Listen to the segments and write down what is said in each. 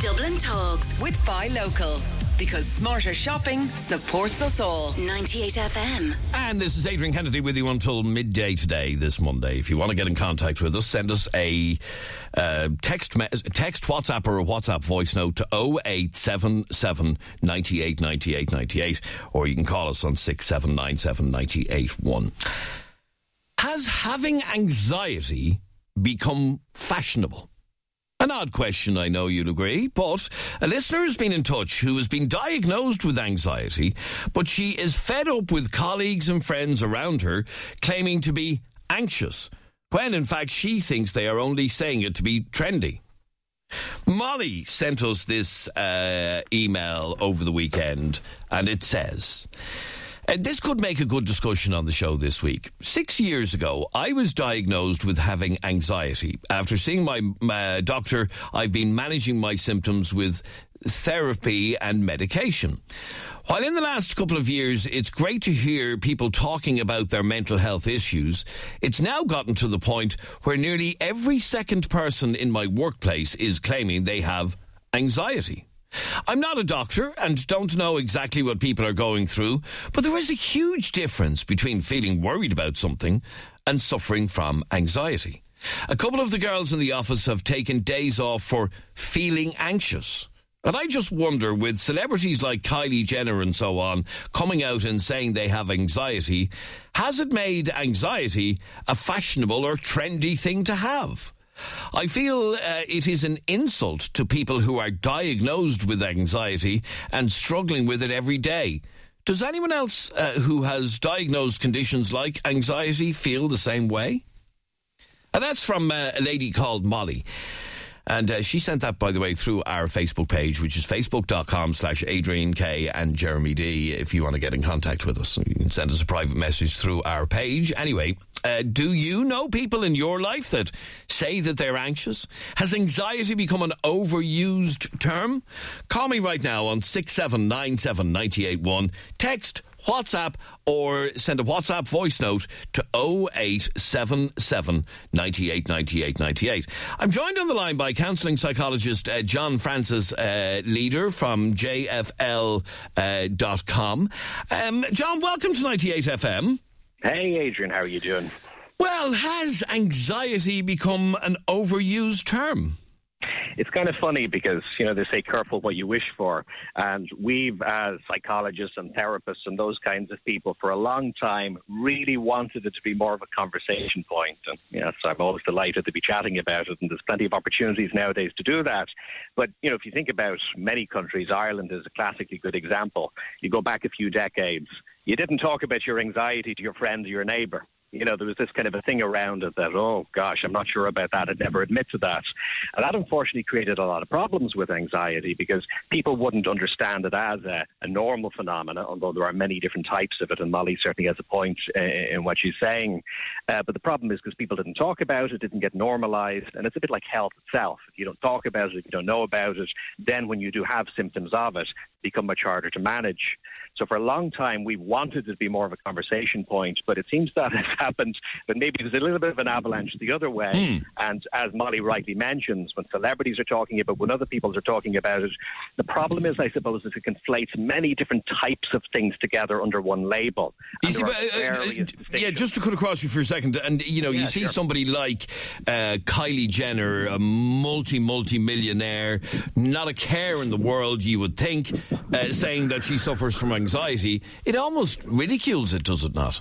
Dublin Talks with Buy Local. Because smarter shopping supports us all. 98 FM. And this is Adrian Kennedy with you until midday today, this Monday. If you want to get in contact with us, send us a uh, text, me- text, WhatsApp, or a WhatsApp voice note to 0877 98 98 98, or you can call us on 6797 981. Has having anxiety become fashionable? An odd question, I know you'd agree, but a listener has been in touch who has been diagnosed with anxiety, but she is fed up with colleagues and friends around her claiming to be anxious, when in fact she thinks they are only saying it to be trendy. Molly sent us this uh, email over the weekend, and it says. Uh, this could make a good discussion on the show this week. Six years ago, I was diagnosed with having anxiety. After seeing my, my doctor, I've been managing my symptoms with therapy and medication. While in the last couple of years, it's great to hear people talking about their mental health issues, it's now gotten to the point where nearly every second person in my workplace is claiming they have anxiety. I'm not a doctor and don't know exactly what people are going through, but there is a huge difference between feeling worried about something and suffering from anxiety. A couple of the girls in the office have taken days off for feeling anxious. And I just wonder, with celebrities like Kylie Jenner and so on coming out and saying they have anxiety, has it made anxiety a fashionable or trendy thing to have? I feel uh, it is an insult to people who are diagnosed with anxiety and struggling with it every day. Does anyone else uh, who has diagnosed conditions like anxiety feel the same way? And that's from uh, a lady called Molly. And uh, she sent that, by the way, through our Facebook page, which is facebook.com slash Adrian K and Jeremy D. If you want to get in contact with us, you can send us a private message through our page. Anyway, uh, do you know people in your life that say that they're anxious? Has anxiety become an overused term? Call me right now on 6797981. Text WhatsApp or send a WhatsApp voice note to 0877 98 98 98. I'm joined on the line by counselling psychologist uh, John Francis uh, Leader from JFL.com. Uh, um, John, welcome to 98 FM. Hey, Adrian, how are you doing? Well, has anxiety become an overused term? It's kind of funny because, you know, they say careful what you wish for. And we've, as psychologists and therapists and those kinds of people, for a long time, really wanted it to be more of a conversation point. And yes, I'm always delighted to be chatting about it. And there's plenty of opportunities nowadays to do that. But, you know, if you think about many countries, Ireland is a classically good example. You go back a few decades, you didn't talk about your anxiety to your friend or your neighbor you know, there was this kind of a thing around it that, oh gosh, I'm not sure about that. I'd never admit to that. And that unfortunately created a lot of problems with anxiety because people wouldn't understand it as a, a normal phenomenon, although there are many different types of it. And Molly certainly has a point uh, in what she's saying. Uh, but the problem is because people didn't talk about it, didn't get normalized. And it's a bit like health itself. If you don't talk about it, if you don't know about it, then when you do have symptoms of it, become much harder to manage. So for a long time, we wanted it to be more of a conversation point, but it seems that has happened. But maybe there's a little bit of an avalanche the other way. Mm. And as Molly rightly mentions, when celebrities are talking about, when other people are talking about it, the problem is, I suppose, is it conflates many different types of things together under one label. You see, but, uh, uh, yeah, just to cut across you for a second, and you know, yeah, you see sure. somebody like uh, Kylie Jenner, a multi multi millionaire, not a care in the world, you would think uh, saying that she suffers from anxiety, it almost ridicules it, does it not?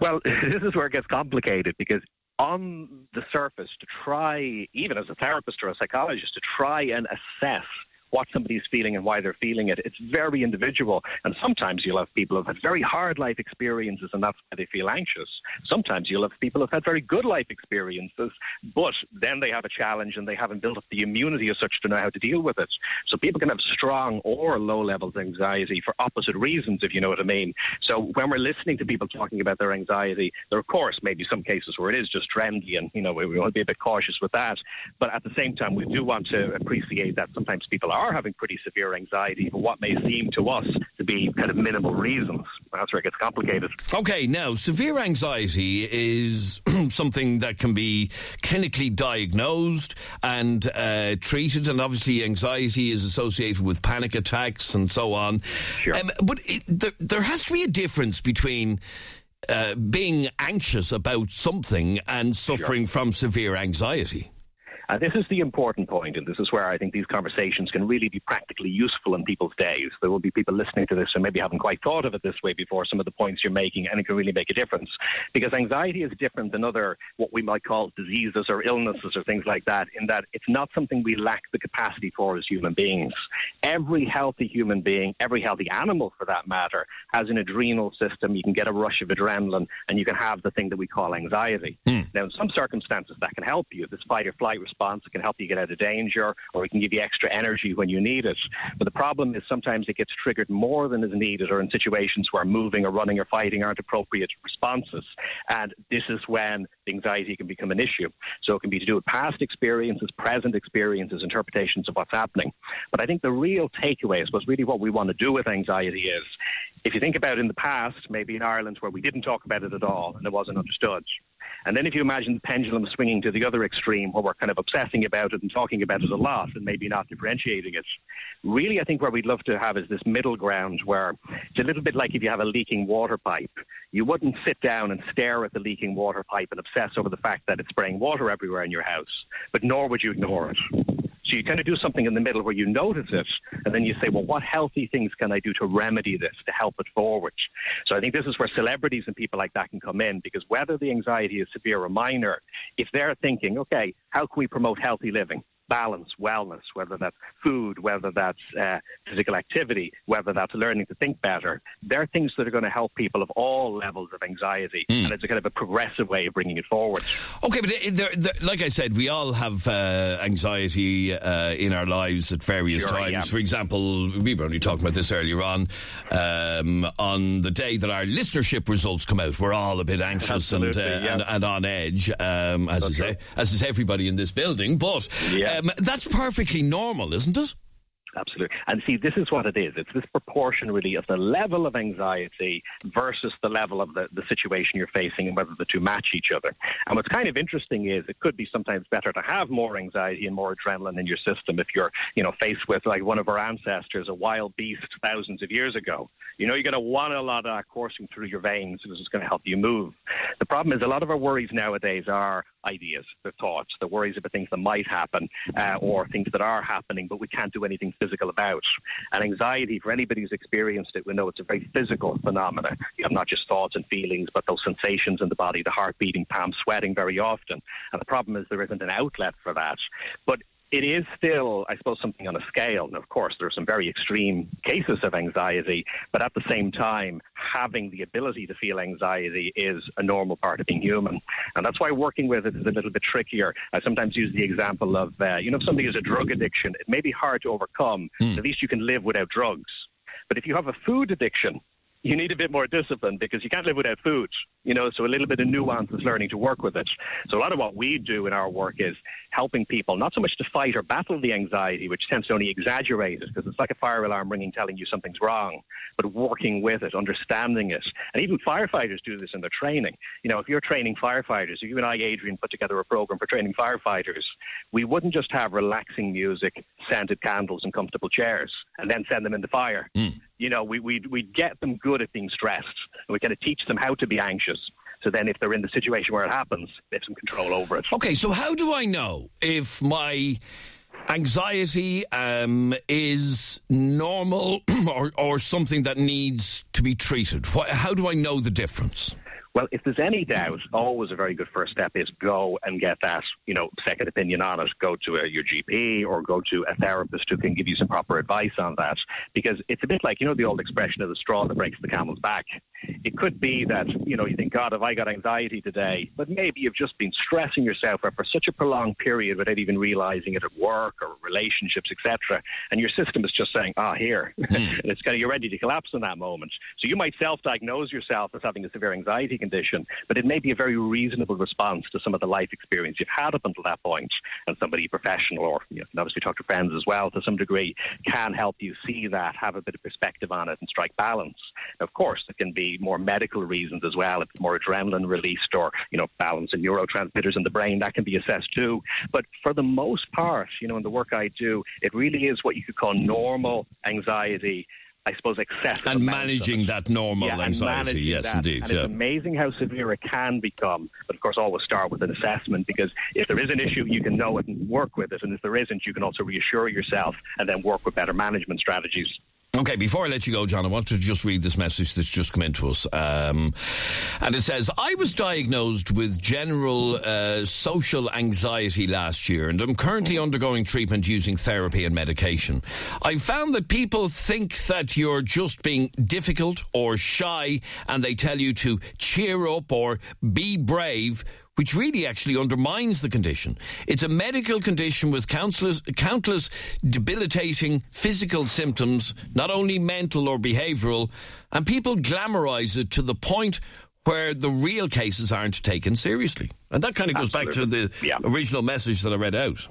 Well, this is where it gets complicated because on the surface, to try, even as a therapist or a psychologist, to try and assess what somebody's feeling and why they're feeling it. It's very individual. And sometimes you'll have people who've had very hard life experiences and that's why they feel anxious. Sometimes you'll have people who've had very good life experiences, but then they have a challenge and they haven't built up the immunity as such to know how to deal with it. So people can have strong or low levels of anxiety for opposite reasons, if you know what I mean. So when we're listening to people talking about their anxiety, there of course, maybe some cases where it is just trendy and, you know, we want to be a bit cautious with that. But at the same time, we do want to appreciate that sometimes people having pretty severe anxiety for what may seem to us to be kind of minimal reasons. That's where it gets complicated. Okay, now, severe anxiety is something that can be clinically diagnosed and uh, treated, and obviously, anxiety is associated with panic attacks and so on. Sure. Um, but it, there, there has to be a difference between uh, being anxious about something and suffering sure. from severe anxiety. And this is the important point, and this is where I think these conversations can really be practically useful in people's days. There will be people listening to this who maybe haven't quite thought of it this way before, some of the points you're making, and it can really make a difference. Because anxiety is different than other, what we might call diseases or illnesses or things like that, in that it's not something we lack the capacity for as human beings. Every healthy human being, every healthy animal for that matter, has an adrenal system. You can get a rush of adrenaline, and you can have the thing that we call anxiety. Mm. Now, in some circumstances, that can help you. This fight or flight response response. It can help you get out of danger, or it can give you extra energy when you need it. But the problem is sometimes it gets triggered more than is needed, or in situations where moving or running or fighting aren't appropriate responses. And this is when anxiety can become an issue. So it can be to do with past experiences, present experiences, interpretations of what's happening. But I think the real takeaway, I suppose, really what we want to do with anxiety is if you think about in the past, maybe in Ireland where we didn't talk about it at all and it wasn't understood, and then if you imagine the pendulum swinging to the other extreme where we're kind of obsessing about it and talking about it a lot and maybe not differentiating it, really I think where we'd love to have is this middle ground where it's a little bit like if you have a leaking water pipe. You wouldn't sit down and stare at the leaking water pipe and obsess over the fact that it's spraying water everywhere in your house, but nor would you ignore it. So you kind of do something in the middle where you notice it, and then you say, well, what healthy things can I do to remedy this, to help it forward? So I think this is where celebrities and people like that can come in, because whether the anxiety is severe or minor, if they're thinking, okay, how can we promote healthy living? Balance, wellness, whether that's food, whether that's uh, physical activity, whether that's learning to think better. They're things that are going to help people of all levels of anxiety, mm. and it's a kind of a progressive way of bringing it forward. Okay, but there, there, like I said, we all have uh, anxiety uh, in our lives at various sure, times. Yeah. For example, we were only talking about this earlier on. Um, on the day that our listenership results come out, we're all a bit anxious and, uh, yeah. and, and, on edge, um, as, is, as is everybody in this building. But yeah. Um, that's perfectly normal, isn't it? Absolutely. And see, this is what it is. It's this proportion, really, of the level of anxiety versus the level of the, the situation you're facing and whether the two match each other. And what's kind of interesting is it could be sometimes better to have more anxiety and more adrenaline in your system if you're, you know, faced with like one of our ancestors, a wild beast thousands of years ago. You know, you're going to want a lot of that coursing through your veins because it's going to help you move. The problem is a lot of our worries nowadays are ideas, the thoughts, the worries about things that might happen uh, or things that are happening, but we can't do anything physical about. And anxiety, for anybody who's experienced it, we know it's a very physical phenomenon. You have not just thoughts and feelings, but those sensations in the body, the heart beating, palms sweating very often. And the problem is there isn't an outlet for that. But it is still, I suppose, something on a scale. And of course, there are some very extreme cases of anxiety, but at the same time, having the ability to feel anxiety is a normal part of being human. And that's why working with it is a little bit trickier. I sometimes use the example of, uh, you know, if somebody has a drug addiction, it may be hard to overcome. Mm. At least you can live without drugs. But if you have a food addiction, you need a bit more discipline because you can't live without food. You know, so a little bit of nuance is learning to work with it. So a lot of what we do in our work is helping people not so much to fight or battle the anxiety, which tends to only exaggerate it because it's like a fire alarm ringing telling you something's wrong, but working with it, understanding it. And even firefighters do this in their training. You know, if you're training firefighters, if you and I, Adrian, put together a program for training firefighters, we wouldn't just have relaxing music, scented candles, and comfortable chairs and then send them in the fire. Mm you know, we, we'd, we'd get them good at being stressed and we kind of teach them how to be anxious. So then if they're in the situation where it happens, they have some control over it. Okay, so how do I know if my anxiety um, is normal or, or something that needs to be treated? How do I know the difference? Well, if there's any doubt, always a very good first step is go and get that, you know, second opinion on it. Go to a, your GP or go to a therapist who can give you some proper advice on that. Because it's a bit like, you know, the old expression of the straw that breaks the camel's back. It could be that, you know, you think, God, have I got anxiety today? But maybe you've just been stressing yourself out for such a prolonged period without even realizing it at work or relationships, etc. And your system is just saying, ah, here. Mm. and it's kind of, you're ready to collapse in that moment. So you might self diagnose yourself as having a severe anxiety condition, but it may be a very reasonable response to some of the life experience you've had up until that point. And somebody professional or, you know, obviously talk to friends as well to some degree can help you see that, have a bit of perspective on it, and strike balance. Of course, there can be more medical reasons as well. If more adrenaline released or, you know, balance and neurotransmitters in the brain, that can be assessed too. But for the most part, you know, in the work I do, it really is what you could call normal anxiety I suppose, excessive. And managing that normal yeah, anxiety, yes, that. indeed. And yeah. It's amazing how severe it can become. But of course, always start with an assessment because if there is an issue, you can know it and work with it. And if there isn't, you can also reassure yourself and then work with better management strategies. Okay, before I let you go, John, I want to just read this message that's just come into us. Um, and it says, I was diagnosed with general uh, social anxiety last year, and I'm currently undergoing treatment using therapy and medication. I found that people think that you're just being difficult or shy, and they tell you to cheer up or be brave which really actually undermines the condition. It's a medical condition with countless, countless debilitating physical symptoms, not only mental or behavioural, and people glamorize it to the point where the real cases aren't taken seriously. And that kind of goes Absolutely. back to the yeah. original message that I read out.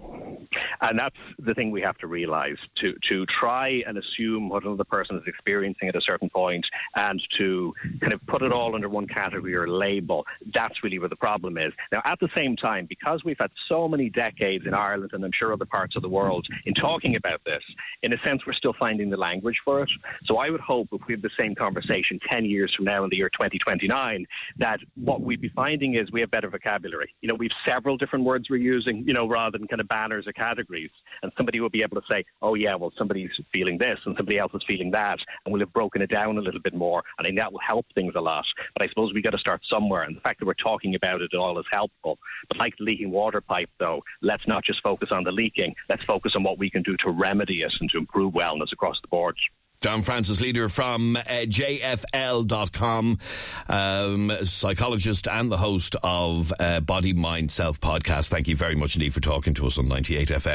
And that's the thing we have to realize to, to try and assume what another person is experiencing at a certain point and to kind of put it all under one category or label. That's really where the problem is. Now, at the same time, because we've had so many decades in Ireland and I'm sure other parts of the world in talking about this, in a sense, we're still finding the language for it. So I would hope if we have the same conversation 10 years from now in the year 2029, that what we'd be finding is we have better vocabulary. You know, we've several different words we're using, you know, rather than kind of banners or categories. And somebody will be able to say, oh, yeah, well, somebody's feeling this and somebody else is feeling that. And we'll have broken it down a little bit more. And I think that will help things a lot. But I suppose we've got to start somewhere. And the fact that we're talking about it all is helpful. But like the leaking water pipe, though, let's not just focus on the leaking. Let's focus on what we can do to remedy it and to improve wellness across the board. John Francis, Leader from uh, JFL.com, um, psychologist and the host of uh, Body, Mind, Self podcast. Thank you very much indeed for talking to us on 98 FM.